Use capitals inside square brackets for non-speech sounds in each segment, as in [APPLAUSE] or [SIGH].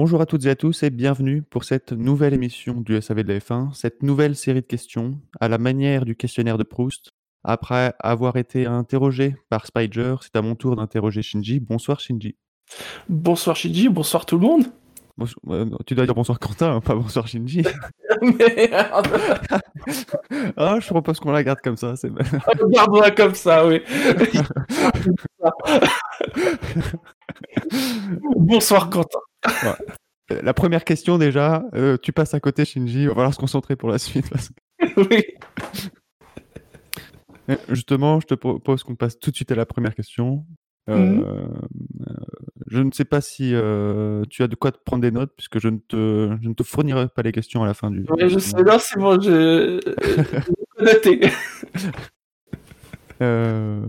Bonjour à toutes et à tous et bienvenue pour cette nouvelle émission du SAV de la F1, cette nouvelle série de questions à la manière du questionnaire de Proust. Après avoir été interrogé par Spider, c'est à mon tour d'interroger Shinji. Bonsoir Shinji. Bonsoir Shinji, bonsoir tout le monde. Bonso- euh, tu dois dire bonsoir Quentin, hein, pas bonsoir Shinji. Merde, [LAUGHS] Ah, je propose qu'on la garde comme ça, c'est regarde-moi comme ça, oui. bonsoir Quentin. Euh, La première question déjà, euh, tu passes à côté Shinji, on va falloir se concentrer pour la suite. parce [LAUGHS] Oui. Justement, je te propose qu'on passe tout de suite à la première question. Euh, Mhm. euh, je ne sais pas si euh, tu as de quoi te prendre des notes, puisque je ne te, je ne te fournirai pas les questions à la fin du. Ouais, je sais, non, c'est bon, je... [LAUGHS] noté. [LAUGHS] Euh,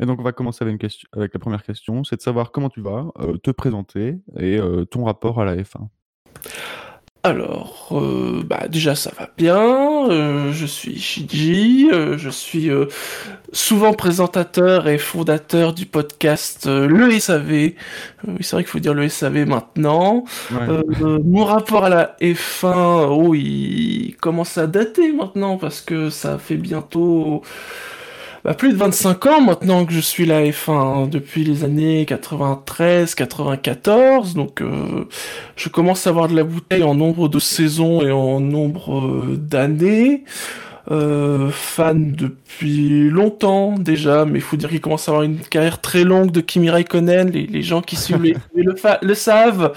et donc, on va commencer avec, une question, avec la première question c'est de savoir comment tu vas, euh, te présenter et euh, ton rapport à la F1. Alors, euh, bah déjà ça va bien, euh, je suis Shinji, euh, je suis souvent présentateur et fondateur du podcast Le SAV. Oui, c'est vrai qu'il faut dire le SAV maintenant. Ouais. Mon rapport à la F1, oh, il commence à dater maintenant parce que ça fait bientôt bah, plus de 25 ans maintenant que je suis la F1, hein, depuis les années 93, 94, donc euh, je commence à avoir de la bouteille en nombre de saisons et en nombre euh, d'années. Euh, fan depuis longtemps déjà, mais il faut dire qu'il commence à avoir une carrière très longue de Kimi Raikkonen. Les, les gens qui suivent les, [LAUGHS] le, savent.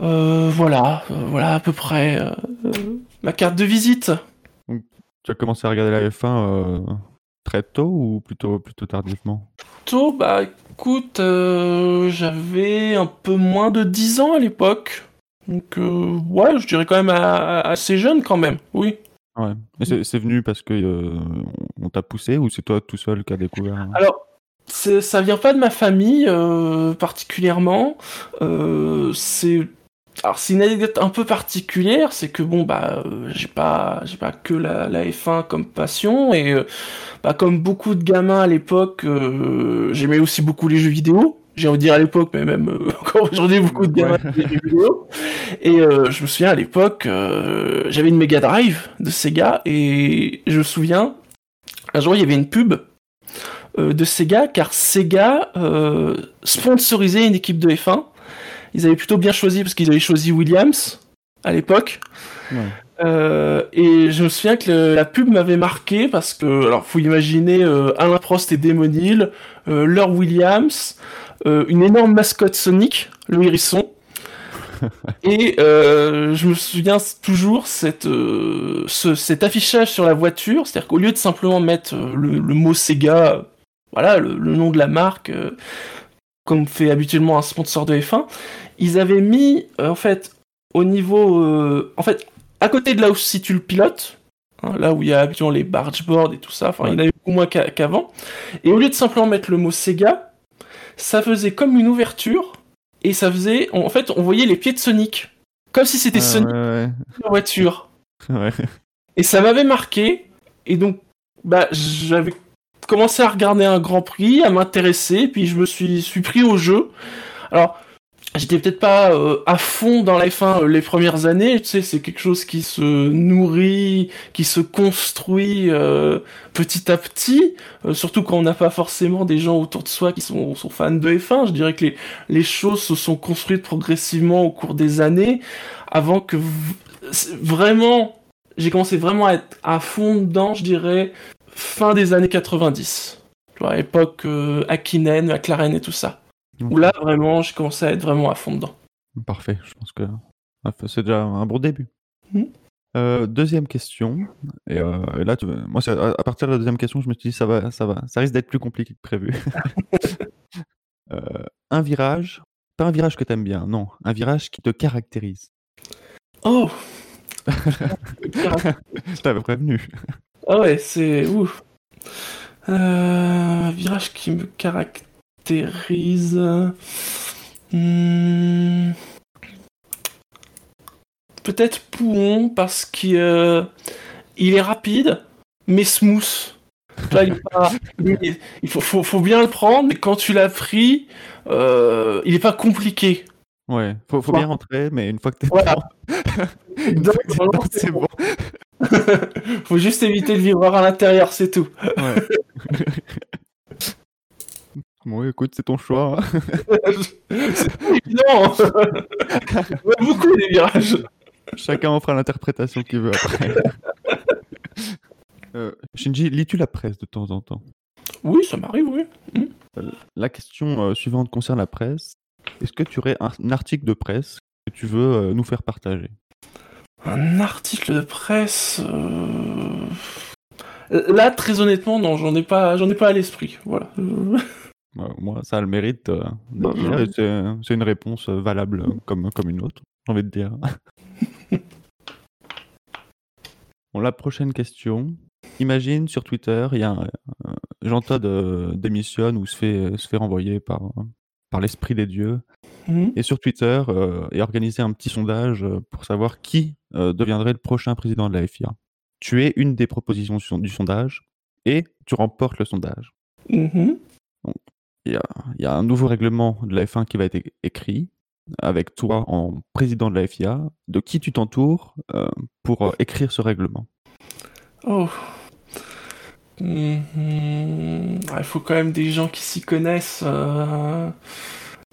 Euh, voilà, euh, voilà à peu près ma carte de visite. Tu as commencé à regarder la F1 euh, très tôt ou plutôt, plutôt tardivement? Tôt, bah écoute, euh, j'avais un peu moins de 10 ans à l'époque. Donc euh, ouais, je dirais quand même à- à- assez jeune quand même, oui. Ouais. C'est c'est venu parce que euh, on t'a poussé ou c'est toi tout seul qui as découvert hein? Alors, ça vient pas de ma famille particulièrement. C'est alors c'est une anecdote un peu particulière, c'est que bon bah euh, j'ai pas j'ai pas que la, la F1 comme passion et euh, bah comme beaucoup de gamins à l'époque, euh, j'aimais aussi beaucoup les jeux vidéo. J'ai envie de dire à l'époque, mais même [LAUGHS] encore aujourd'hui, beaucoup de gamins Ouais. les jeux vidéo. Et je me souviens à l'époque, j'avais une Mega Drive de Sega et je me souviens, un jour il y avait une pub de Sega car Sega sponsorisait une équipe de F1. Ils avaient plutôt bien choisi parce qu'ils avaient choisi Williams à l'époque. Ouais. Euh, et je me souviens que le- la pub m'avait marqué parce que, alors, faut imaginer euh, Alain Prost et Damon Hill, euh, Lord Williams, euh, une énorme mascotte Sonic, le hérisson. [LAUGHS] et je me souviens toujours cette, ce- cet affichage sur la voiture, c'est-à-dire qu'au lieu de simplement mettre le, le mot Sega, voilà, le, le nom de la marque, comme fait habituellement un sponsor de F1, ils avaient mis, euh, en fait, au niveau, euh, en fait, à côté de là où se situe le pilote, hein, là où il y a habituellement les bargeboards et tout ça, enfin, il y en avait beaucoup moins qu'a- qu'avant, et au lieu de simplement mettre le mot Sega, ça faisait comme une ouverture, et ça faisait, en fait, on voyait les pieds de Sonic, comme si c'était Ah, Sonic ouais, la voiture. [LAUGHS] Ouais. Et ça m'avait marqué, et donc, bah, j'avais commencé à regarder un Grand Prix, à m'intéresser, puis je me suis, suis pris au jeu. Alors, j'étais peut-être pas euh, à fond dans la F1 euh, les premières années, tu sais, c'est quelque chose qui se nourrit, qui se construit euh, petit à petit, euh, surtout quand on n'a pas forcément des gens autour de soi qui sont, sont fans de F1. Je dirais que les, les choses se sont construites progressivement au cours des années, avant que vraiment j'ai commencé vraiment à être à fond dedans, je dirais, fin des années 90. Tu vois, époque euh, Hakkinen, McLaren et tout ça. Où là, vraiment, j'ai commencé à être vraiment à fond dedans. Parfait, je pense que ah, c'est déjà un bon début. Mhm. Euh, deuxième question, et, euh, et là, tu- moi, à, à partir de la deuxième question, je me suis dit, ça va, ça va, ça risque d'être plus compliqué que prévu. [LAUGHS] Euh, un virage, pas un virage que t'aimes bien, non, un virage qui te caractérise. Oh [LAUGHS] Je t'avais prévenu. Ah ouais, c'est ouf. Euh, virage qui me caractérise. Hmm. Peut-être Pouhon parce qu'il euh, il est rapide, mais smooth. Là, il, pas- faut, faut- faut bien le prendre, mais quand tu l'as pris, euh, il est pas compliqué. Ouais, faut, faut bien rentrer, mais une fois que t'es Voilà. dedans, [LAUGHS] c'est c'est bon. bon. [LAUGHS] Faut juste éviter le vibreur à l'intérieur, c'est tout. Ouais. Bon, écoute, c'est ton choix. hein. [LAUGHS] Ouais, beaucoup les virages. Chacun en fera l'interprétation qu'il veut après. [LAUGHS] Euh, Shinji, lis-tu la presse de temps en temps? Oui, ça m'arrive, oui. La question euh, suivante concerne la presse. Est-ce que tu aurais un, un article de presse que tu veux euh, nous faire partager? Un article de presse. euh, Là, très honnêtement, non, j'en ai pas, j'en ai pas à l'esprit. Voilà. Ouais, [LAUGHS] Moi, ça a le mérite. euh, Bah, c'est une réponse valable euh, comme, comme une autre, j'ai envie de dire. [LAUGHS] bon, la prochaine question. Imagine sur Twitter, il y a un, Jean démissionne ou se fait, se fait renvoyer par, par l'esprit des dieux. mhm. Et sur Twitter, euh, est organisé un petit sondage euh, pour savoir qui euh, deviendrait le prochain président de la FIA. Tu es une des propositions du son- du sondage et tu remportes le sondage. Mhm. Il y a, il y a un nouveau règlement de la F1 qui va être écrit avec toi en président de la FIA. De qui tu t'entoures euh, pour euh, écrire ce règlement? Oh. Mhm. Il faut quand même des gens qui s'y connaissent. euh,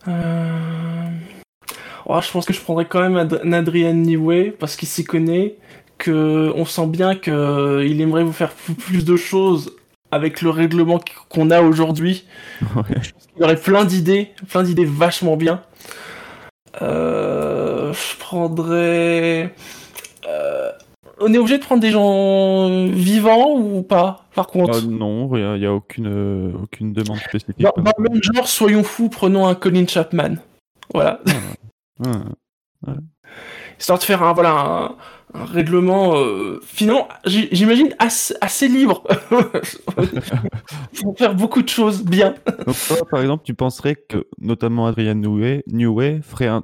euh, oh, je pense que je prendrais quand même Ad- un Adrian Newey parce qu'il s'y connaît. Que on sent bien que il aimerait vous faire plus de choses avec le règlement qu- qu'on a aujourd'hui. Ouais. Il y aurait plein d'idées, plein d'idées vachement bien. Euh, je prendrais. On est obligé de prendre des gens vivants ou pas Par contre, Euh, non, il n'y a, aucune, euh, aucune demande spécifique. dans, le même genre, soyons fous, prenons un Colin Chapman. Voilà, Ah, histoire de faire un voilà un, un règlement euh, finalement, j'imagine assez, assez libre. [LAUGHS] Pour faire beaucoup de choses bien. Donc toi, par exemple, tu penserais que notamment Adrian Newey, Newey ferait un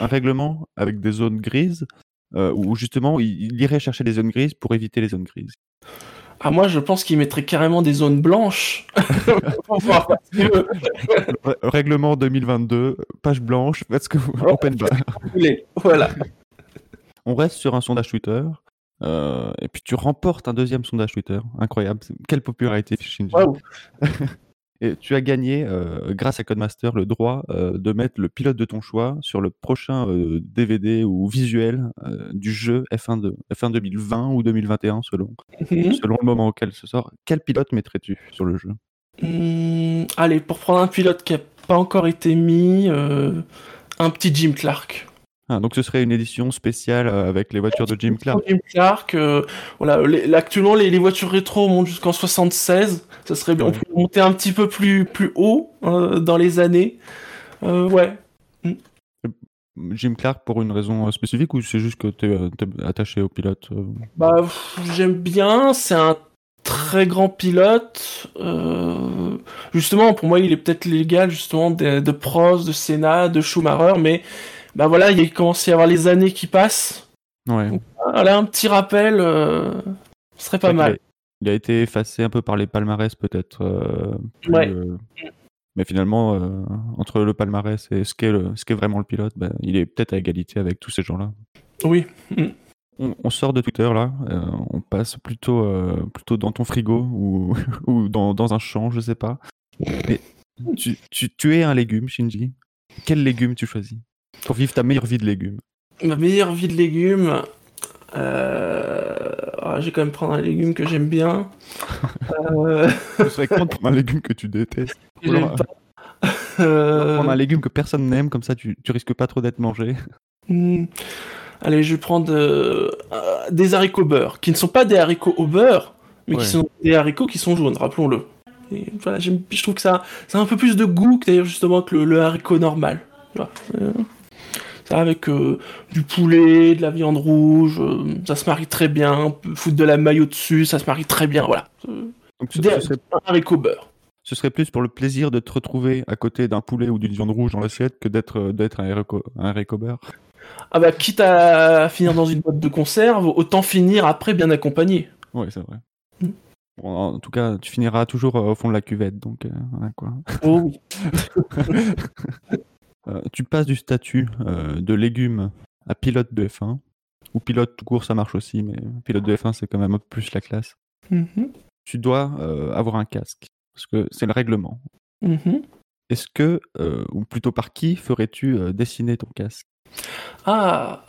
règlement avec des zones grises euh, où justement il, il irait chercher des zones grises pour éviter les zones grises. Ah moi, je pense qu'il mettrait carrément des zones blanches. [LAUGHS] Règlement 2022, page blanche, faites ce que vous open bar. voulez. Voilà. On reste sur un sondage Twitter. euh, et puis tu remportes un deuxième sondage Twitter. Incroyable. Quelle popularité, Shinji. [LAUGHS] Et tu as gagné, euh, grâce à Codemaster, le droit euh, de mettre le pilote de ton choix sur le prochain euh, DVD ou visuel euh, du jeu F1, de, F1 2020 ou 2021, selon, Mhm. selon le moment auquel ce sort. Quel pilote mettrais-tu sur le jeu? Hmm, allez, pour prendre un pilote qui n'a pas encore été mis, euh, un petit Jim Clark. Ah, Donc ce serait une édition spéciale euh, avec les voitures de Jim Clark. Jim Clark, euh, voilà, les- actuellement les, les voitures rétro montent jusqu'en 76. Ça serait bien. On Ouais. peut monter un petit peu plus, plus haut euh, dans les années. Euh, ouais. Jim Clark pour une raison spécifique ou c'est juste que tu es, attaché au pilote Bah, j'aime bien. C'est un très grand pilote. Euh, justement, pour moi, il est peut-être légal justement de, de Prost, de Senna, de Schumacher, mais bah voilà, il commence à y avoir les années qui passent. Ouais. Voilà, un petit rappel, euh, ce serait pas mal. a- Il a été effacé un peu par les palmarès, peut-être. euh, Ouais. euh, Mais finalement, entre le palmarès et ce qu'est, le- ce qu'est vraiment le pilote, ben, il est peut-être à égalité avec tous ces gens-là. Oui. On, on sort de Twitter là, on passe plutôt, plutôt dans ton frigo ou, [LAUGHS] ou dans, dans un champ, je sais pas. Mais tu, tu, tu es un légume, Shinji. Quel légume tu choisis? Pour vivre ta meilleure vie de légume Ma meilleure vie de légumes. Euh... ah, je vais quand même prendre un légume que j'aime bien. Euh, Ce serait con de prendre un légume que tu détestes. que [LAUGHS] j'aime Alors, pas. Euh, Prendre un légume que personne n'aime, comme ça tu, tu risques pas trop d'être mangé. hmm, Allez, je vais prendre euh, des haricots beurre, qui ne sont pas des haricots au beurre, mais Ouais. qui sont des haricots qui sont jaunes, rappelons-le. Voilà, je trouve que ça, ça a un peu plus de goût que d'ailleurs justement que le, le haricot normal. Voilà. Euh, ça avec euh, du poulet, de la viande rouge, euh, ça se marie très bien. Foutre de la maille au-dessus, ça se marie très bien. Voilà. Euh, Donc ce, serait, un haricot beurre. ce serait plus pour le plaisir de te retrouver à côté d'un poulet ou d'une viande rouge dans l'assiette que d'être d'être un haricot, un haricot beurre. Ah bah, quitte à finir dans une boîte de conserve, autant finir après bien accompagné. Oui, c'est vrai. Mm. Bon, en tout cas, tu finiras toujours euh, au fond de la cuvette, donc euh, voilà, quoi. Oh oui. [LAUGHS] Euh, tu passes du statut euh, de légume à pilote de F1, ou pilote tout court, ça marche aussi, mais pilote de F1, c'est quand même un peu plus la classe. Mhm. Tu dois euh, avoir un casque, parce que c'est le règlement. Mhm. Est-ce que, ou plutôt par qui, ferais-tu dessiner ton casque? Ah,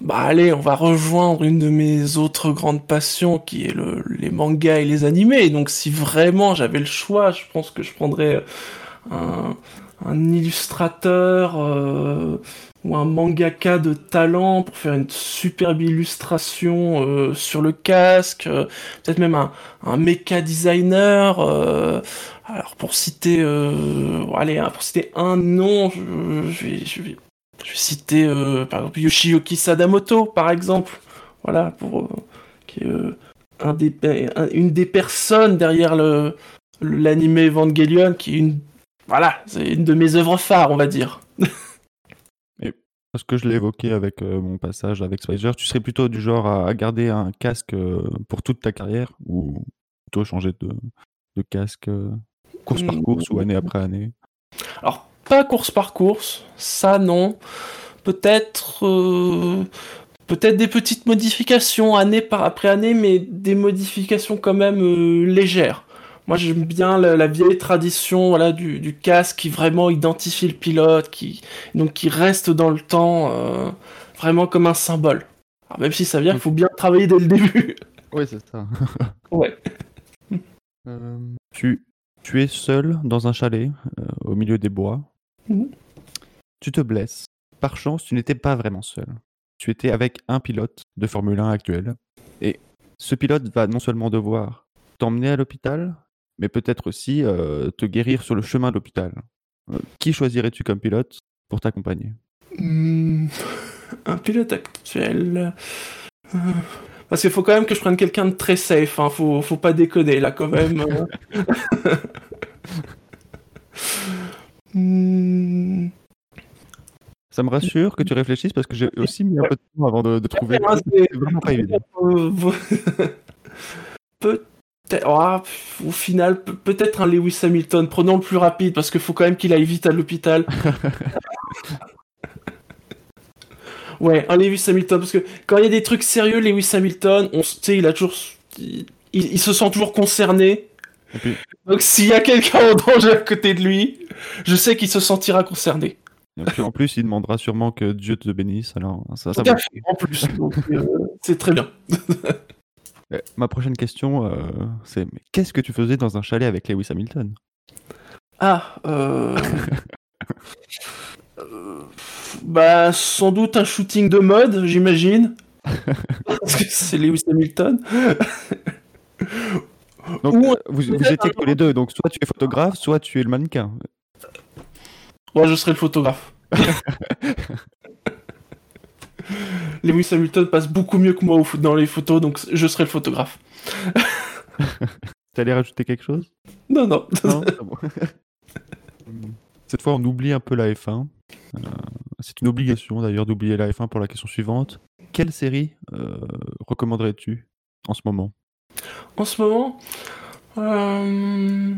bah allez, on va rejoindre une de mes autres grandes passions qui est le, les mangas et les animés. Donc si vraiment j'avais le choix, je pense que je prendrais un, illustrateur euh, ou un mangaka de talent pour faire une superbe illustration euh, sur le casque, euh, peut-être même un, un mecha designer. alors pour citer, allez, hein, pour citer un nom, je, vais, je vais, je vais citer par exemple Yoshioki Sadamoto, par exemple. Voilà, pour qui est une des personnes derrière le- l'anime Evangelion, qui est une, voilà, c'est une de mes œuvres phares, on va dire. [LAUGHS] Parce que je l'ai évoqué avec euh, mon passage avec Spider, tu serais plutôt du genre à, à garder un casque euh, pour toute ta carrière, ou plutôt changer de, de casque euh, course par Hmm. course ou année après année? Alors, pas course par course, ça non. Peut-être peut-être des petites modifications année par après année, mais des modifications quand même légères. Moi, j'aime bien la, la vieille tradition voilà, du, du casque qui vraiment identifie le pilote, qui, donc qui reste dans le temps, euh, vraiment comme un symbole. Alors, même si ça veut dire qu'il faut bien travailler dès le début. [LAUGHS] Oui, c'est ça. [LAUGHS] ouais. Euh, tu, tu es seul dans un chalet euh, au milieu des bois. Mhm. Tu te blesses. Par chance, tu n'étais pas vraiment seul. Tu étais avec un pilote de Formule 1 actuel. Et ce pilote va non seulement devoir t'emmener à l'hôpital, mais peut-être aussi euh, te guérir sur le chemin de l'hôpital. Euh, qui choisirais-tu comme pilote pour t'accompagner? Hmm, un pilote actuel. Euh, Parce qu'il faut quand même que je prenne quelqu'un de très safe, hein. faut, faut pas déconner là quand même. euh. [LAUGHS] Hmm, Ça me rassure que tu réfléchisses parce que j'ai aussi mis un peu de temps avant de, de trouver. c'est- vraiment pas évident. [LAUGHS] Peut-être. Ah, au final, pe- peut-être un Lewis Hamilton. Prenons le plus rapide parce qu'il faut quand même qu'il aille vite à l'hôpital. [LAUGHS] ouais, un Lewis Hamilton parce que quand il y a des trucs sérieux, Lewis Hamilton, on, il a toujours, il, se sent toujours concerné. Puis, Donc s'il y a quelqu'un en danger à côté de lui, je sais qu'il se sentira concerné. puis en plus, il demandera sûrement que Dieu te bénisse. Alors, ça, ça en plus, euh, c'est très bien. [LAUGHS] Eh, Ma prochaine question, euh, c'est qu'est-ce que tu faisais dans un chalet avec Lewis Hamilton? Ah, euh... euh, [LAUGHS] Bah, sans doute un shooting de mode, j'imagine. Parce que c'est Lewis Hamilton. [LAUGHS] Donc, Ou- euh, vous, vous étiez tous les deux, donc soit tu es photographe, soit tu es le mannequin. Moi, je serai le photographe. [LAUGHS] Lewis Hamilton passe beaucoup mieux que moi au foot- dans les photos, donc je serai le photographe. [LAUGHS] T'allais rajouter quelque chose? Non, non. Non. [LAUGHS] Cette fois, on oublie un peu la F1. Euh, c'est une obligation d'ailleurs d'oublier la F1 pour la question suivante. Quelle série euh, recommanderais-tu en ce moment? En ce moment, euh...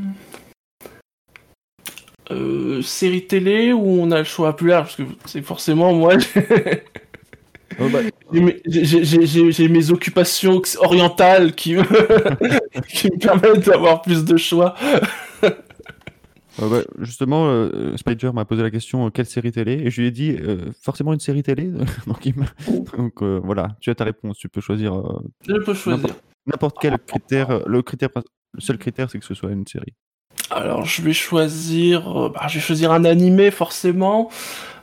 euh, série télé où on a le choix plus large, parce que c'est forcément moi, [LAUGHS] Oh, bah, j'ai mes- j'ai- j'ai j'ai- j'ai mes occupations orientales qui me, [LAUGHS] qui me permettent d'avoir plus de choix. euh, bah, justement, euh, Spider m'a posé la question euh, quelle série télé? Et je lui ai dit euh, forcément une série télé. [LAUGHS] donc, il m'a- donc, euh, voilà, tu as ta réponse. Tu peux choisir euh, Je peux choisir. n'importe quel critère. Le, critère, le seul critère, c'est que ce soit une série. Alors je vais choisir, euh, bah, je vais choisir un animé forcément.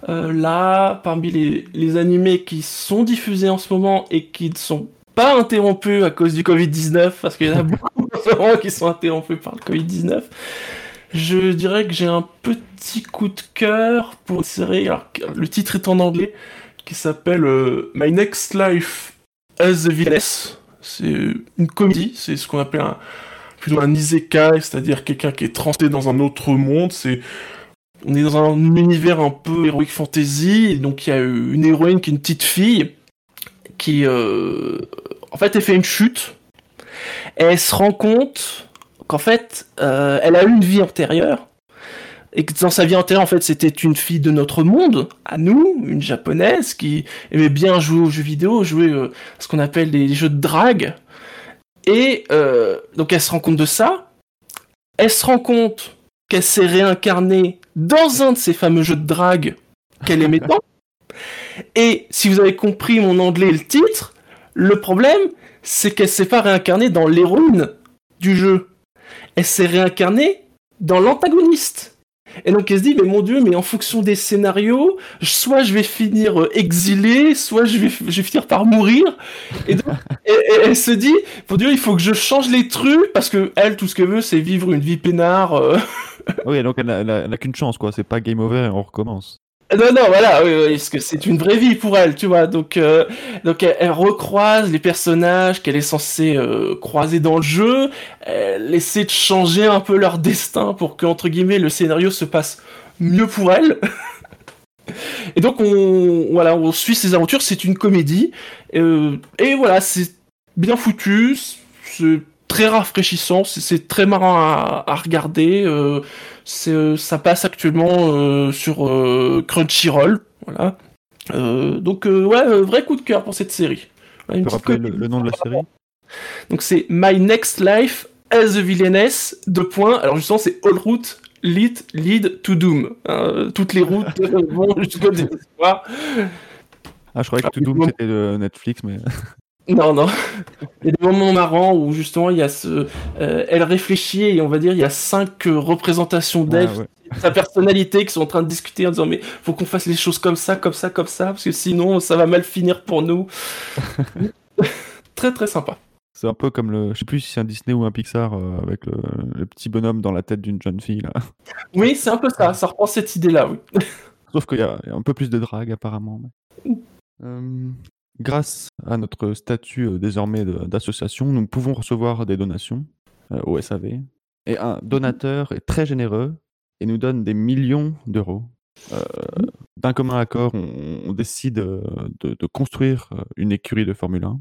Euh, là, parmi les, les animés qui sont diffusés en ce moment et qui ne sont pas interrompus à cause du Covid-19, parce qu'il y en a [LAUGHS] beaucoup en ce moment qui sont interrompus par le Covid-19, je dirais que j'ai un petit coup de cœur pour une série, alors le titre est en anglais, qui s'appelle euh, My Next Life as a Villainess. C'est une comédie, c'est ce qu'on appelle un, plutôt un isekai, c'est-à-dire quelqu'un qui est transporté dans un autre monde. C'est on est dans un univers un peu heroic fantasy, et donc il y a une héroïne qui est une petite fille qui, euh, en fait, elle fait une chute et elle se rend compte qu'en fait, euh, elle a eu une vie antérieure et que dans sa vie antérieure, en fait, c'était une fille de notre monde, à nous, une japonaise qui aimait bien jouer aux jeux vidéo, jouer euh, ce qu'on appelle des jeux de drague. Et euh, donc elle se rend compte de ça. Elle se rend compte qu'elle s'est réincarnée dans un de ces fameux jeux de drague qu'elle aimait tant. [LAUGHS] Et si vous avez compris mon anglais et le titre, le problème, c'est qu'elle s'est pas réincarnée dans l'héroïne du jeu. Elle s'est réincarnée dans l'antagoniste. Et donc elle se dit, mais mon dieu, mais en fonction des scénarios, soit je vais finir euh, exilé, soit je vais, finir par mourir. Et donc [LAUGHS] elle se dit, mon dieu, il faut que je change les trucs, parce que elle, tout ce qu'elle veut, c'est vivre une vie peinard. euh. Oui, donc elle n'a- qu'une chance, quoi. C'est pas game over on recommence. Non, non, voilà, oui, oui, parce que c'est une vraie vie pour elle, tu vois. Donc, euh, donc elle, recroise les personnages qu'elle est censée euh, croiser dans le jeu. Elle essaie de changer un peu leur destin pour que, entre guillemets, le scénario se passe mieux pour elle. [LAUGHS] Et donc, on, voilà, on suit ses aventures. C'est une comédie. Euh, et voilà, c'est bien foutu. C'est très rafraîchissant. C'est- très marrant à, à regarder. Euh, euh, ça passe actuellement euh, sur euh, Crunchyroll, voilà. Donc ouais, vrai coup de cœur pour cette série. Une Tu peux le, nom de la série? Donc c'est My Next Life as a Villainess. Deux points. Alors justement c'est All Route Lead Lead to Doom. Toutes les routes [LAUGHS] vont jusqu'au désespoir. Ah, je croyais que To Doom c'était de Netflix, mais [LAUGHS] Non, non. Il y a des moments marrants où justement il y a ce, euh, elle réfléchit et on va dire il y a cinq euh, représentations d'elle, ouais. sa personnalité qui sont en train de discuter en disant mais faut qu'on fasse les choses comme ça, comme ça, comme ça parce que sinon ça va mal finir pour nous. [LAUGHS] très très sympa. c'est un peu comme le. Je sais plus si c'est un Disney ou un Pixar euh, avec le, le petit bonhomme dans la tête d'une jeune fille, là. Oui, c'est un peu ça. Ça reprend cette idée-là. Oui. Sauf qu'il y, a il y a un peu plus de drague, apparemment. mais- Euh, grâce à notre statut euh, désormais d'association, nous pouvons recevoir des donations euh, au SAV. Et un donateur est très généreux et nous donne des millions d'euros. Euh, D'un commun accord, on, on décide de, de construire une écurie de Formule 1.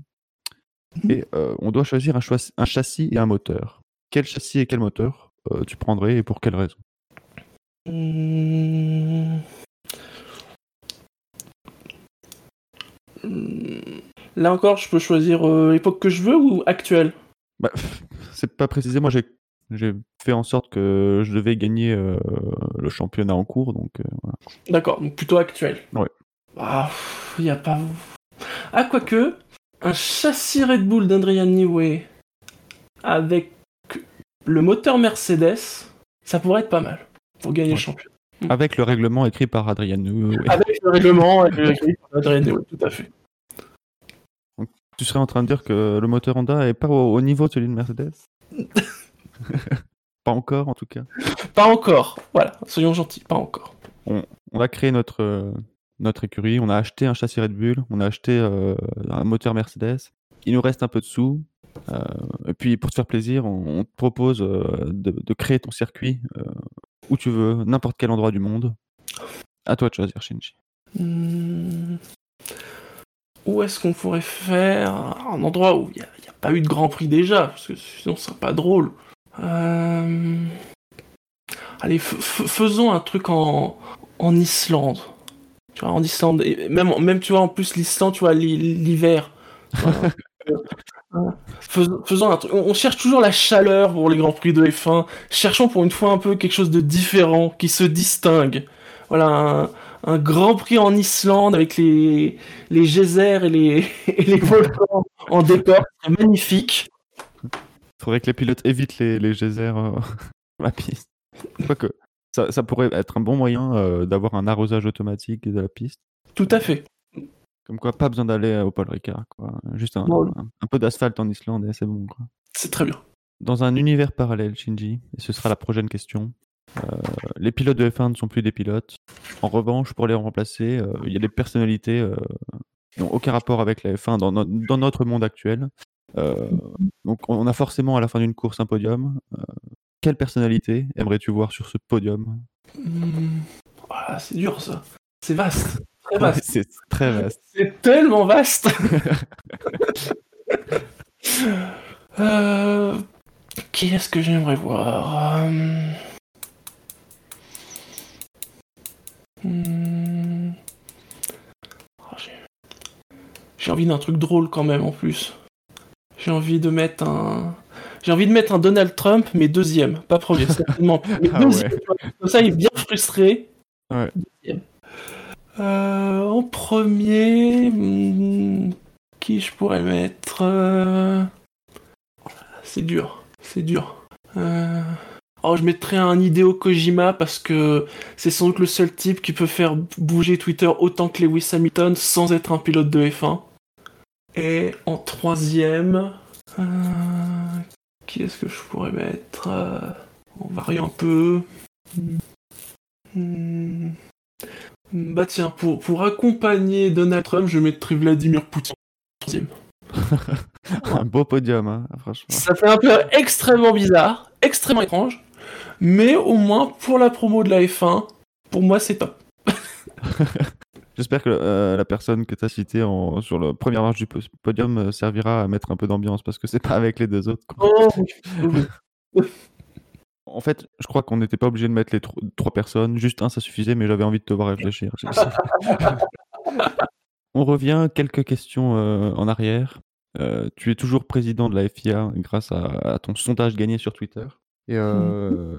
Et euh, on doit choisir un, châssis et un moteur. Quel châssis et quel moteur euh, tu prendrais et pour quelle raison? Hum. Là encore, je peux choisir euh, l'époque que je veux ou actuelle? Bah, c'est pas précisé. Moi, j'ai fait en sorte que je devais gagner euh, le championnat en cours, donc euh, voilà. D'accord, donc plutôt actuel. Ouais. Ah, il y a pas. Ah, quoique, un châssis Red Bull d'Adrian Newey avec le moteur Mercedes, ça pourrait être pas mal pour gagner le championnat. avec le règlement écrit par Adrien Newey. Avec le règlement, le règlement d'Adrian Newey, tout à fait. Tu serais en train de dire que le moteur Honda est pas au, au niveau de celui de Mercedes [LAUGHS] Pas encore, en tout cas. Pas encore, voilà, soyons gentils, pas encore. On a créé notre, euh, notre écurie, on a acheté un châssis Red Bull, on a acheté euh, un moteur Mercedes. Il nous reste un peu de sous. euh, et puis, pour te faire plaisir, on, on te propose euh, de, de créer ton circuit euh, où tu veux, n'importe quel endroit du monde. À toi de choisir, Shinji. Hmm. Où est-ce qu'on pourrait faire un endroit où il n'y a, pas eu de Grand Prix déjà, parce que sinon ce serait pas drôle. Euh, Allez, faisons un truc en, en Islande. Tu vois, en Islande, et même, même tu vois, en plus l'Islande, tu vois, l'hi- l'hiver. [LAUGHS] Euh, fais- Faisons un truc. On on cherche toujours la chaleur pour les Grands Prix de F1. Cherchons pour une fois un peu quelque chose de différent, qui se distingue. Voilà, un, un Grand Prix en Islande avec les, les geysers et les, [LAUGHS] et les volcans en décor. C'est magnifique. faudrait que les pilotes évitent les, les geysers euh, [LAUGHS] la piste. Quoique, ça, ça pourrait être un bon moyen euh, d'avoir un arrosage automatique de la piste. Tout à fait. Comme quoi, pas besoin d'aller au Paul Ricard. Quoi. Juste un, Bon. un- un peu d'asphalte en Islande et c'est bon. C'est très bien. Dans un univers parallèle, Shinji, et ce sera la prochaine question, les pilotes de F1 ne sont plus des pilotes. En revanche, pour les remplacer, euh, il y a des personnalités euh, qui n'ont aucun rapport avec la F1 dans, no- dans notre monde actuel. Euh, donc, on a forcément à la fin d'une course un podium. Euh, quelle personnalité aimerais-tu voir sur ce podium? Hmm. Voilà, c'est dur ça. C'est vaste. Très Ouais, vaste. C'est très vaste. [LAUGHS] C'est tellement vaste. [LAUGHS] euh, qui est-ce que j'aimerais voir? Euh, Hmm. J'ai envie d'un truc drôle quand même en plus. J'ai envie de mettre un. J'ai envie de mettre un Donald Trump, mais deuxième, pas premier, certainement. [LAUGHS] Mais ah comme ça, il est bien frustré. Euh, en premier, hmm, qui je pourrais mettre. Euh, c'est dur, c'est dur. Euh, Oh, je mettrais un Hideo Kojima parce que c'est sans doute le seul type qui peut faire bouger Twitter autant que Lewis Hamilton sans être un pilote de F1. Et en troisième, euh, qui est-ce que je pourrais mettre euh, On varie un peu. Hmm. Bah tiens, pour, pour accompagner Donald Trump, je mettrais Vladimir Poutine. en troisième. [LAUGHS] Un beau podium, hein, franchement. Ça fait un peu extrêmement bizarre, extrêmement étrange, mais au moins pour la promo de la F1, pour moi c'est top. [LAUGHS] J'espère que euh, la personne que tu as citée en- sur la première marche du po- podium euh, servira à mettre un peu d'ambiance parce que c'est pas avec les deux autres. Oh, oui. En fait, je crois qu'on n'était pas obligé de mettre les tro- trois personnes, juste un ça suffisait, mais j'avais envie de te voir réfléchir. [LAUGHS] On revient quelques questions euh, en arrière. Tu es toujours président de la FIA grâce à, à ton sondage gagné sur Twitter. Et euh,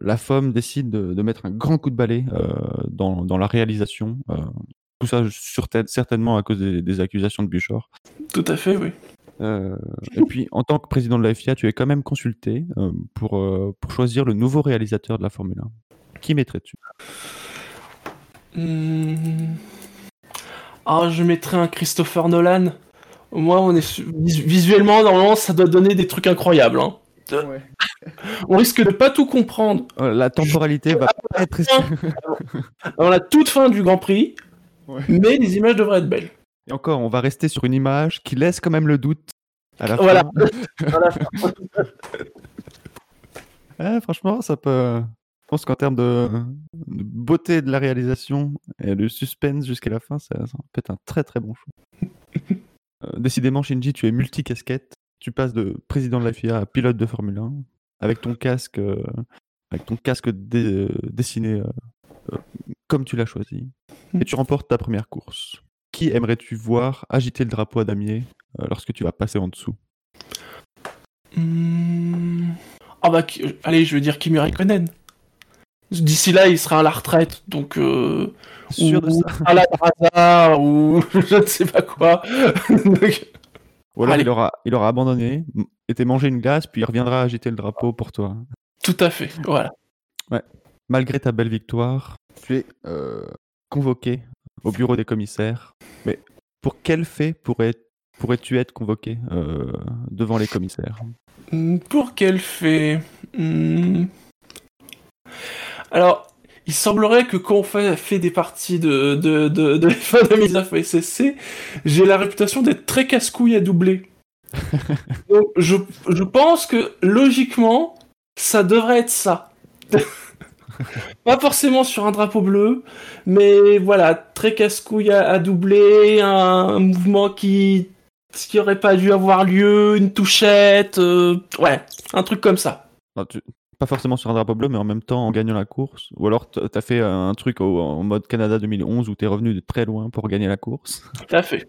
la FOM décide de, de mettre un grand coup de balai euh, dans, dans la réalisation. euh, tout ça sur tête- certainement à cause des, des accusations de Buchor. Tout à fait, oui. Euh, et puis, en tant que président de la FIA, tu es quand même consulté euh, pour, euh, pour choisir le nouveau réalisateur de la Formule 1. Qui mettrais-tu? Hmm. Ah, je mettrais un Christopher Nolan. Au moins, on est su- vis- visuellement, normalement, ça doit donner des trucs incroyables. hein. On risque de pas tout comprendre Euh, La temporalité va pas être... avant la [LAUGHS] toute fin du Grand Prix, Ouais. mais les images devraient être belles. Et encore, on va rester sur une image qui laisse quand même le doute à la Voilà. fin. Voilà. [LAUGHS] Ouais, franchement, ça peut... Je pense qu'en termes de... de beauté de la réalisation et de suspense jusqu'à la fin, ça, ça peut être un très très bon choix. Euh, décidément, Shinji, tu es multicasquette. Tu passes de président de la FIA à pilote de Formule 1 avec ton casque, euh, avec ton casque dé- euh, dessiné euh, comme tu l'as choisi. Et tu remportes ta première course. Qui aimerais-tu voir agiter le drapeau à damier lorsque tu vas passer en dessous? Hmm. Ah bah, allez, je veux dire Kimi Raikkonen. D'ici là, il sera à la retraite, donc... Euh... Ou à la Braza, ou [LAUGHS] je ne sais pas quoi. [LAUGHS] Donc, Ou alors Allez. il aura, il aura abandonné, été manger une glace, puis il reviendra agiter le drapeau pour toi. Tout à fait, voilà. Malgré ta belle victoire, tu es euh, convoqué au bureau des commissaires. Mais pour quel fait pourrais, pourrais-tu être convoqué euh, devant les commissaires? Hmm, Pour quel fait? Hmm. Alors, il semblerait que quand on fait, fait des parties de, de, de, de F1 2009 au SSC, j'ai la réputation d'être très casse-couille à doubler. [LAUGHS] Donc, je, je pense que, logiquement, ça devrait être ça. [LAUGHS] Pas forcément sur un drapeau bleu, mais voilà, très casse-couille à, à doubler, un, mouvement qui, qui aurait pas dû avoir lieu, une touchette, euh, ouais, un truc comme ça. Tu- Pas forcément sur un drapeau bleu, mais en même temps en gagnant la course. Ou alors t- t'as fait un truc au- en mode Canada 2011 où t'es revenu de très loin pour gagner la course. [LAUGHS] Tout à fait.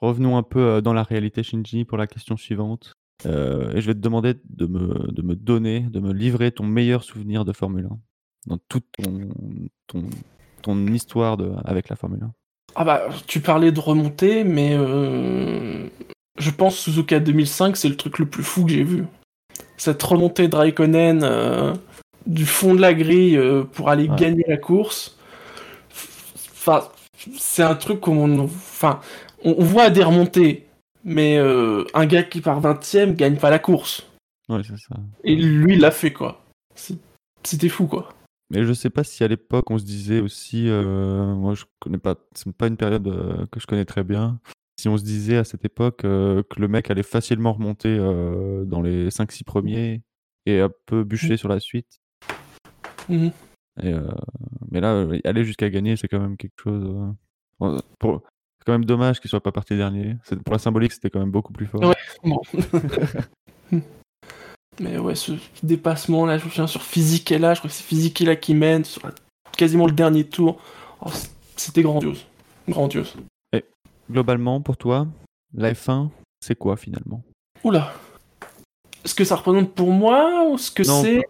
Revenons un peu euh, dans la réalité, Shinji, pour la question suivante. Euh, et je vais te demander de me, de me donner, de me livrer ton meilleur souvenir de Formule 1 dans toute ton, ton, ton histoire de, avec la Formule 1. Ah bah, tu parlais de remonter, mais euh, je pense Suzuka 2005, c'est le truc le plus fou que j'ai vu. Cette remontée de Raikkonen euh, du fond de la grille euh, pour aller Ouais. gagner la course. Enfin, c'est un truc qu'on, enfin, on, on voit des remontées, mais euh, un gars qui part 20ème gagne pas la course. Ouais, c'est ça. Et lui, il l'a fait quoi. C'était fou quoi. Mais je sais pas si à l'époque on se disait aussi, moi je connais pas, c'est pas une période que je connais très bien. Si on se disait à cette époque euh, que le mec allait facilement remonter euh, dans les 5-6 premiers et un peu bûcher sur la suite. Et, euh, mais là, aller jusqu'à gagner, c'est quand même quelque chose. pour- C'est quand même dommage qu'il soit pas parti dernier. C'est- Pour la symbolique, c'était quand même beaucoup plus fort. Ouais. Bon. [LAUGHS] Mais ouais, ce dépassement là, je me souviens sur Physique là, je crois que c'est Physique là qui mène sur quasiment le dernier tour. Oh, C'était grandiose. Grandiose. Globalement, pour toi, la F1, c'est quoi finalement? Oula. Ce que ça représente pour moi ou ce que c'est?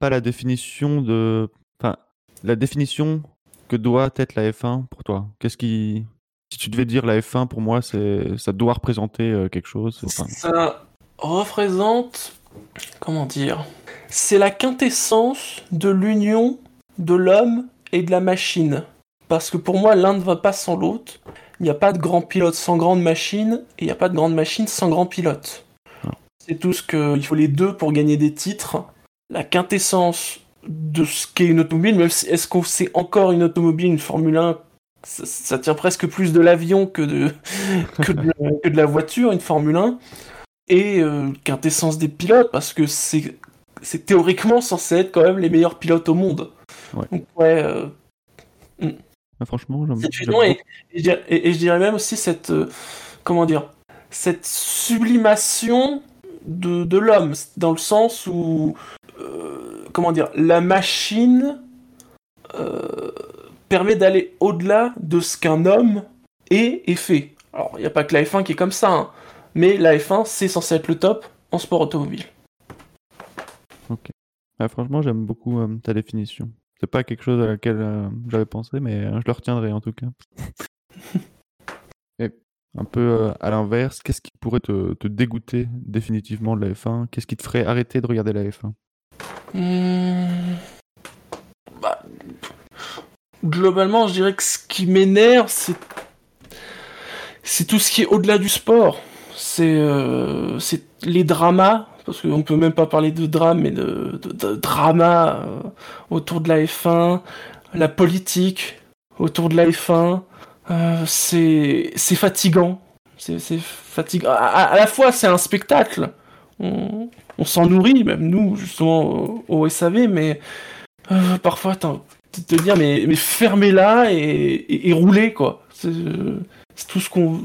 Pas la définition de. Enfin, la définition que doit être la F1 pour toi. Qu'est-ce qui. Si tu devais dire la F1, pour moi, c'est ça doit représenter euh, quelque chose. Enfin, Ça représente. Comment dire? C'est la quintessence de l'union de l'homme et de la machine. Parce que pour moi, l'un ne va pas sans l'autre. Il n'y a pas de grand pilote sans grande machine, et il n'y a pas de grande machine sans grand pilote. C'est tout ce que. Il faut les deux pour gagner des titres. La quintessence de ce qu'est une automobile, même si est-ce qu'on sait encore une automobile, une Formule 1 ça, ça tient presque plus de l'avion que de, [LAUGHS] que, de, que de la voiture, une Formule 1 et euh, quintessence des pilotes parce que c'est c'est théoriquement censé être quand même les meilleurs pilotes au monde. Ouais. Donc ouais, euh, ah, franchement, j'aime union et, et je dirais- et- et je dirais même aussi cette euh, comment dire cette sublimation de, de l'homme dans le sens où euh, comment dire la machine euh, permet d'aller au-delà de ce qu'un homme est et fait. Alors il n'y a pas que la F1 qui est comme ça, hein, mais la F1 c'est censé être le top en sport automobile. Ah, franchement, j'aime beaucoup ta définition. C'est pas quelque chose à laquelle euh, j'avais pensé, mais euh, je le retiendrai en tout cas. [LAUGHS] Et un peu euh, à l'inverse, qu'est-ce qui pourrait te, te dégoûter définitivement de la F1 Qu'est-ce qui te ferait arrêter de regarder la F1 Hmm. Bah, globalement, je dirais que ce qui m'énerve, c'est c'est tout ce qui est au-delà du sport. C'est euh, c'est les dramas, parce qu'on peut même pas parler de drame, mais de, drama euh, autour de la F1, la politique autour de la F1. euh, c'est fatigant. C'est fatigant. À, la fois, c'est un spectacle. On, s'en nourrit, même nous, justement, au, SAV, mais euh, parfois, te dire, mais, fermez-la et, et, roulez, quoi. C'est tout ce qu'on.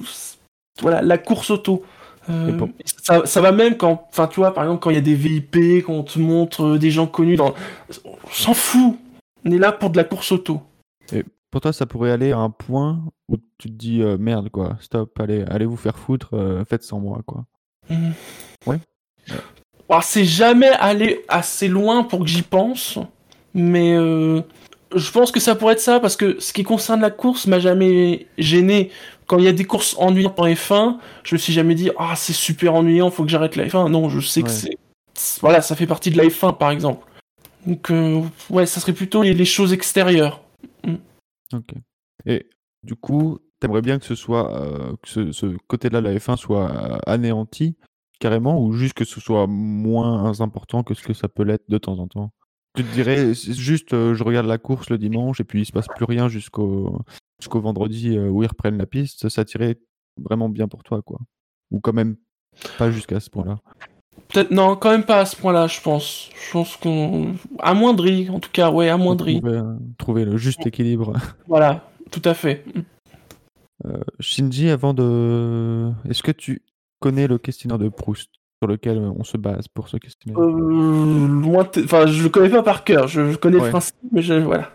Voilà, la course auto. Euh, ça, ça va même quand, enfin, tu vois, par exemple, quand il y a des VIP, quand on te montre euh, des gens connus dans. On s'en fout. On est là pour de la course auto. Pour toi, ça pourrait aller à un point où tu te dis euh, merde, quoi, stop, allez, allez vous faire foutre, euh, faites sans moi, quoi. Hmm. Ouais. Alors, c'est jamais allé assez loin pour que j'y pense, mais je pense que ça pourrait être ça parce que ce qui concerne la course m'a jamais gêné. Quand il y a des courses ennuyantes en F1, je me suis jamais dit ah c'est super ennuyant, faut que j'arrête la F1. Non, je sais que Ouais. c'est c'est- voilà, ça fait partie de la F1 par exemple. Donc euh, ouais, ça serait plutôt les, les choses extérieures. Ok. Et du coup, t'aimerais bien que ce soit euh, que ce, ce côté-là de la F1 soit euh, anéanti carrément ou juste que ce soit moins important que ce que ça peut l'être de temps en temps? Tu te dirais, juste, euh, je regarde la course le dimanche et puis il se passe plus rien jusqu'au jusqu'au vendredi euh, où ils reprennent la piste, ça tirait vraiment bien pour toi, quoi. Ou quand même pas jusqu'à ce point-là. Peut-être non, quand même pas à ce point-là, je pense. Je pense qu'on amoindri, en tout cas, ouais, amoindri. Trouver, euh, trouver le juste équilibre. Voilà, tout à fait. Shinji, avant de... Est-ce que tu connais le questionnaire de Proust? Sur lequel on se base pour ce questionnaire? Euh, Enfin, je le connais pas par cœur. Je, je connais Ouais. le principe, mais je... voilà.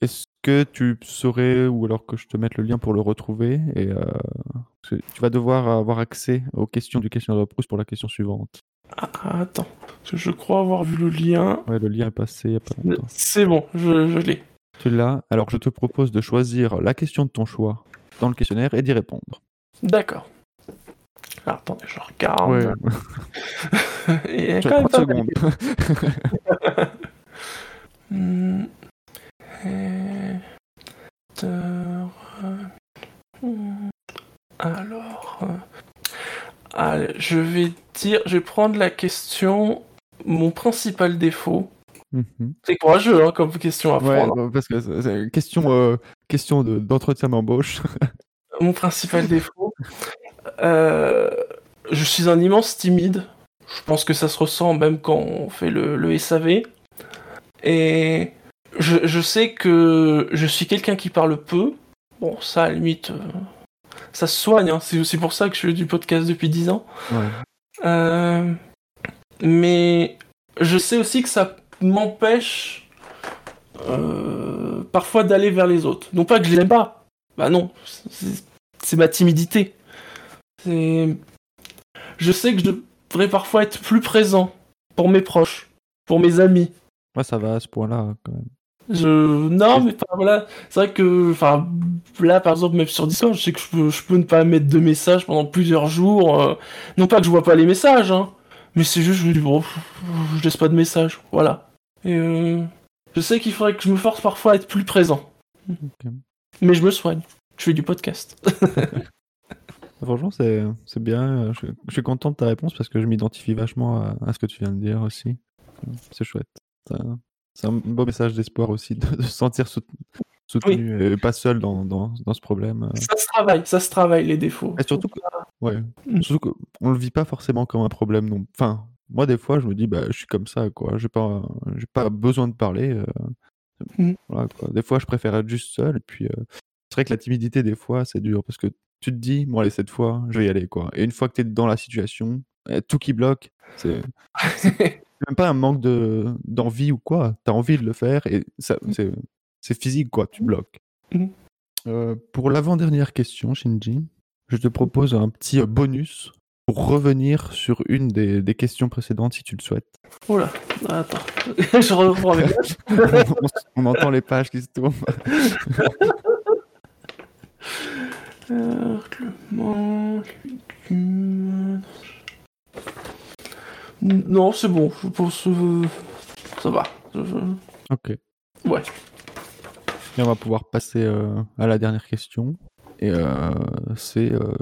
Est-ce que tu saurais, ou alors que je te mette le lien pour le retrouver, et euh, tu vas devoir avoir accès aux questions du questionnaire de Proust pour la question suivante. Ah, attends, je crois avoir vu le lien. Ouais, le lien est passé il y a pas longtemps. C'est bon, je, je l'ai. Tu l'as, alors je te propose de choisir la question de ton choix dans le questionnaire et d'y répondre. D'accord. Ah, attendez, je regarde. Ouais, [LAUGHS] il y a quand même 30 pas mal secondes. [LAUGHS] Hmm. Hmm. Alors, euh, allez, je vais dire, je vais prendre la question. Mon principal défaut. Mhm. C'est courageux hein, comme question à prendre. bah, parce que c'est- question, euh, question de- d'entretien d'embauche. Mon principal défaut. Euh, je suis un immense timide. Je pense que ça se ressent même quand on fait le, le SAV. Et je, je sais que je suis quelqu'un qui parle peu. Bon, ça, à la limite, euh, ça se soigne. hein. C'est aussi pour ça que je fais du podcast depuis 10 ans. Ouais. Euh, mais je sais aussi que ça m'empêche euh, parfois d'aller vers les autres. Non pas que je les aime pas. Bah non. C'est ma timidité. C'est, je sais que je devrais parfois être plus présent pour mes proches, pour mes amis. Ouais, ça va à ce point-là quand même. Je non mais enfin, voilà, c'est vrai que enfin là par exemple même sur Discord, je sais que je peux, je peux ne pas mettre de messages pendant plusieurs jours. euh, non pas que je vois pas les messages, hein, mais c'est juste je me dis bon, je laisse pas de messages, voilà. Et euh, je sais qu'il faudrait que je me force parfois à être plus présent. Mais je me soigne. Je fais du podcast. [LAUGHS] Franchement, c'est c'est bien. Je, je suis content de ta réponse parce que je m'identifie vachement à, à ce que tu viens de dire aussi. C'est chouette. C'est un- C'est un beau message d'espoir aussi de, se sentir sout- soutenu et pas seul dans, dans, dans ce problème. Ça se travaille, ça se travaille les défauts. Et surtout, que- ouais. Mm. surtout qu'on le vit pas forcément comme un problème non. Enfin, moi des fois je me dis bah je suis comme ça quoi. J'ai pas j'ai pas besoin de parler. euh, Mm. voilà, quoi. Des fois je préfère être juste seul et puis euh, c'est vrai que la timidité des fois c'est dur parce que tu te dis bon allez cette fois je vais y aller quoi. Et une fois que tu es dans la situation, euh, tout qui bloque, c'est [LAUGHS] même pas un manque de d'envie ou quoi. T'as envie de le faire et ça c'est c'est physique quoi. Tu bloques. Mhm. Euh, pour l'avant-dernière question, Shinji, je te propose un petit euh, bonus pour revenir sur une des, des questions précédentes si tu le souhaites. Oh là, attends, [LAUGHS] je reprends mes pages. [LAUGHS] on, on entend les pages qui se tournent. Euh. Non, c'est bon, je pense que ça va. Ok. Ouais. Et on va pouvoir passer euh, à la dernière question. Et euh, c'est euh,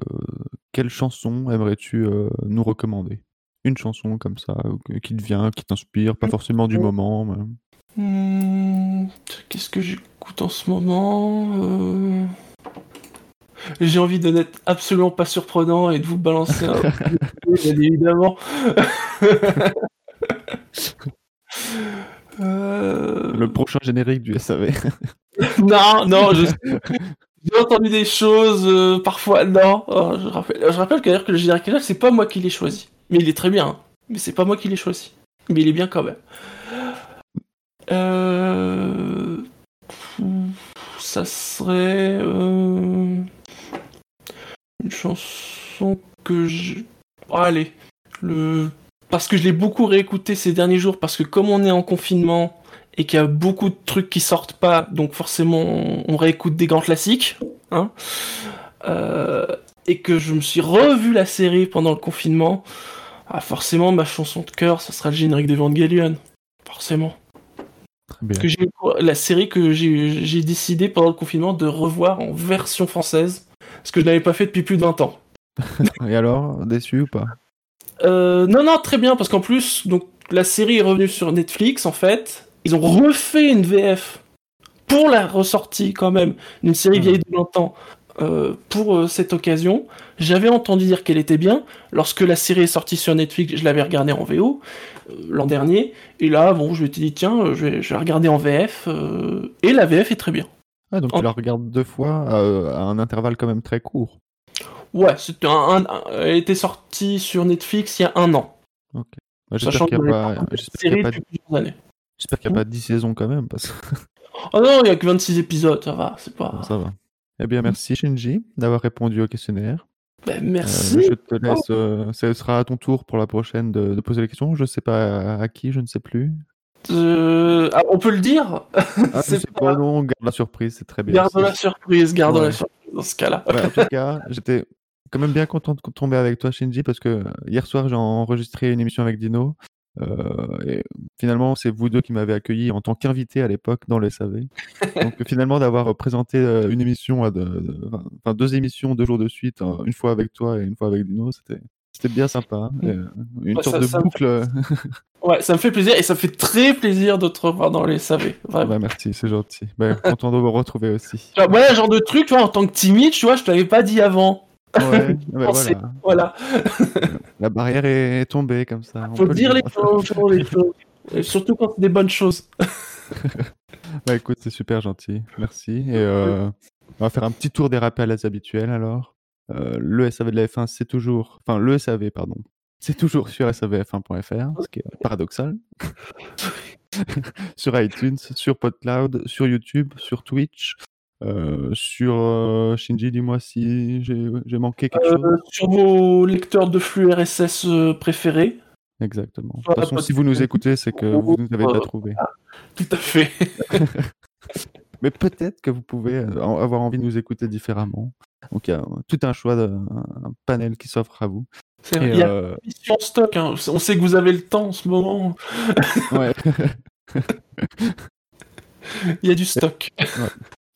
quelle chanson aimerais-tu euh, nous recommander? Une chanson comme ça, qui te vient, qui t'inspire, pas forcément du moment. mais- Hmm, Qu'est-ce que j'écoute en ce moment Euh, J'ai envie de n'être absolument pas surprenant et de vous balancer un. [LAUGHS] bien évidemment. [LAUGHS] Euh, Le prochain générique du SAV. [LAUGHS] Non, non, je... j'ai entendu des choses, euh, parfois, non. Oh, je rappelle, je rappelle que, d'ailleurs que le générique là, c'est pas moi qui l'ai choisi. Mais il est très bien, hein. mais c'est pas moi qui l'ai choisi. Mais il est bien quand même. Euh... Ça serait... euh, Une chanson que je... Oh, allez, le... Parce que je l'ai beaucoup réécouté ces derniers jours, parce que comme on est en confinement, et qu'il y a beaucoup de trucs qui sortent pas, donc forcément on, réécoute des grands classiques, hein, euh, et que je me suis revu la série pendant le confinement, ah, forcément ma chanson de cœur, ça sera le générique d'Evangelion, forcément. Très bien. Que j'ai, la série que j'ai décidé pendant le confinement de revoir en version française, ce que je n'avais pas fait depuis plus de 20 ans. [LAUGHS] Et alors, déçu ou pas? Euh, non, non, très bien, parce qu'en plus, donc la série est revenue sur Netflix, en fait. Ils ont refait une VF pour la ressortie, quand même, d'une série vieille de longtemps, euh, pour euh, cette occasion. J'avais entendu dire qu'elle était bien. Lorsque la série est sortie sur Netflix, je l'avais regardée en VO euh, l'an dernier. Et là, bon, je m'étais dit, tiens, je vais, je vais regarder en VF. et la VF est très bien. Ah, donc En- tu la regardes deux fois euh, à un intervalle quand même très court. Ouais, c'était un, un- un- elle était sortie sur Netflix il y a un an. Ok. Sachant J'espère qu'il n'y a, pas... y a pas... depuis plusieurs années. j'espère qu'il y a pas 10 saisons quand même. Parce... Oh [LAUGHS] non, il y a que 26 épisodes, ça va, c'est pas. Ça va. Eh bien, merci Shinji d'avoir répondu au questionnaire. Ben, Euh, merci. je te laisse. euh, ce sera à ton tour pour la prochaine de, de poser les questions. Je sais pas à qui, je ne sais plus. Euh, ah, on peut le dire Ah, [LAUGHS] C'est pas- pas, non, garde la surprise, c'est très bien. Garde la surprise, garde Ouais. la surprise dans ce cas-là. Ouais, en tout [LAUGHS] cas, j'étais quand même bien content de tomber avec toi, Shinji, parce que hier soir, j'ai enregistré une émission avec Dino. euh, et finalement, c'est vous deux qui m'avez accueilli en tant qu'invité à l'époque dans le SAV. Donc [LAUGHS] finalement, d'avoir présenté euh, une émission, à de- enfin deux émissions deux jours de suite, une fois avec toi et une fois avec Dino, c'était c'était bien sympa. hein, euh, une Ouais, sorte ça- de ça boucle. [LAUGHS] Ouais, ça me fait plaisir et ça me fait très plaisir de te revoir dans les SAV. Vraiment. Bah, merci, c'est gentil. Bah, content de vous retrouver aussi. Vois, Voilà, genre de truc, tu vois, en tant que timide, tu vois, je te l'avais pas dit avant. Ouais, [LAUGHS] bah, voilà. Voilà. [LAUGHS] La barrière est tombée comme ça. on Faut le dire les choses, les choses. Et surtout quand c'est des bonnes choses. Bah écoute, c'est super gentil, merci. Et euh, on va faire un petit tour des rappels habituels alors. Euh, le SAV de la F1, c'est toujours. Enfin, le SAV, pardon. C'est toujours sur savf1.fr, ce qui est paradoxal. [LAUGHS] sur iTunes, sur PodCloud, sur YouTube, sur Twitch, Euh, sur euh, Shinji, dis-moi si j'ai manqué quelque chose. sur vos lecteurs de flux RSS préférés. Exactement. De toute façon, si vous nous écoutez, c'est que vous nous avez Euh, trouvé. [LAUGHS] Tout à fait. [LAUGHS] Mais peut-être que vous pouvez avoir envie de nous écouter différemment. Donc il y a tout un choix, de, un panel qui s'offre à vous. C'est vrai, Il y a euh, en stock. hein. On sait que vous avez le temps en ce moment. ouais. [LAUGHS] [LAUGHS] Il y a du stock.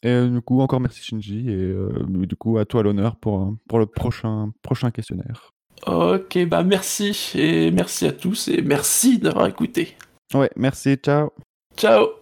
Et euh, du coup, encore merci Shinji. Et euh, du coup, à toi l'honneur pour, pour le prochain, prochain questionnaire. Ok, bah merci. Et merci à tous. Et merci d'avoir écouté. Ouais, merci, ciao. Ciao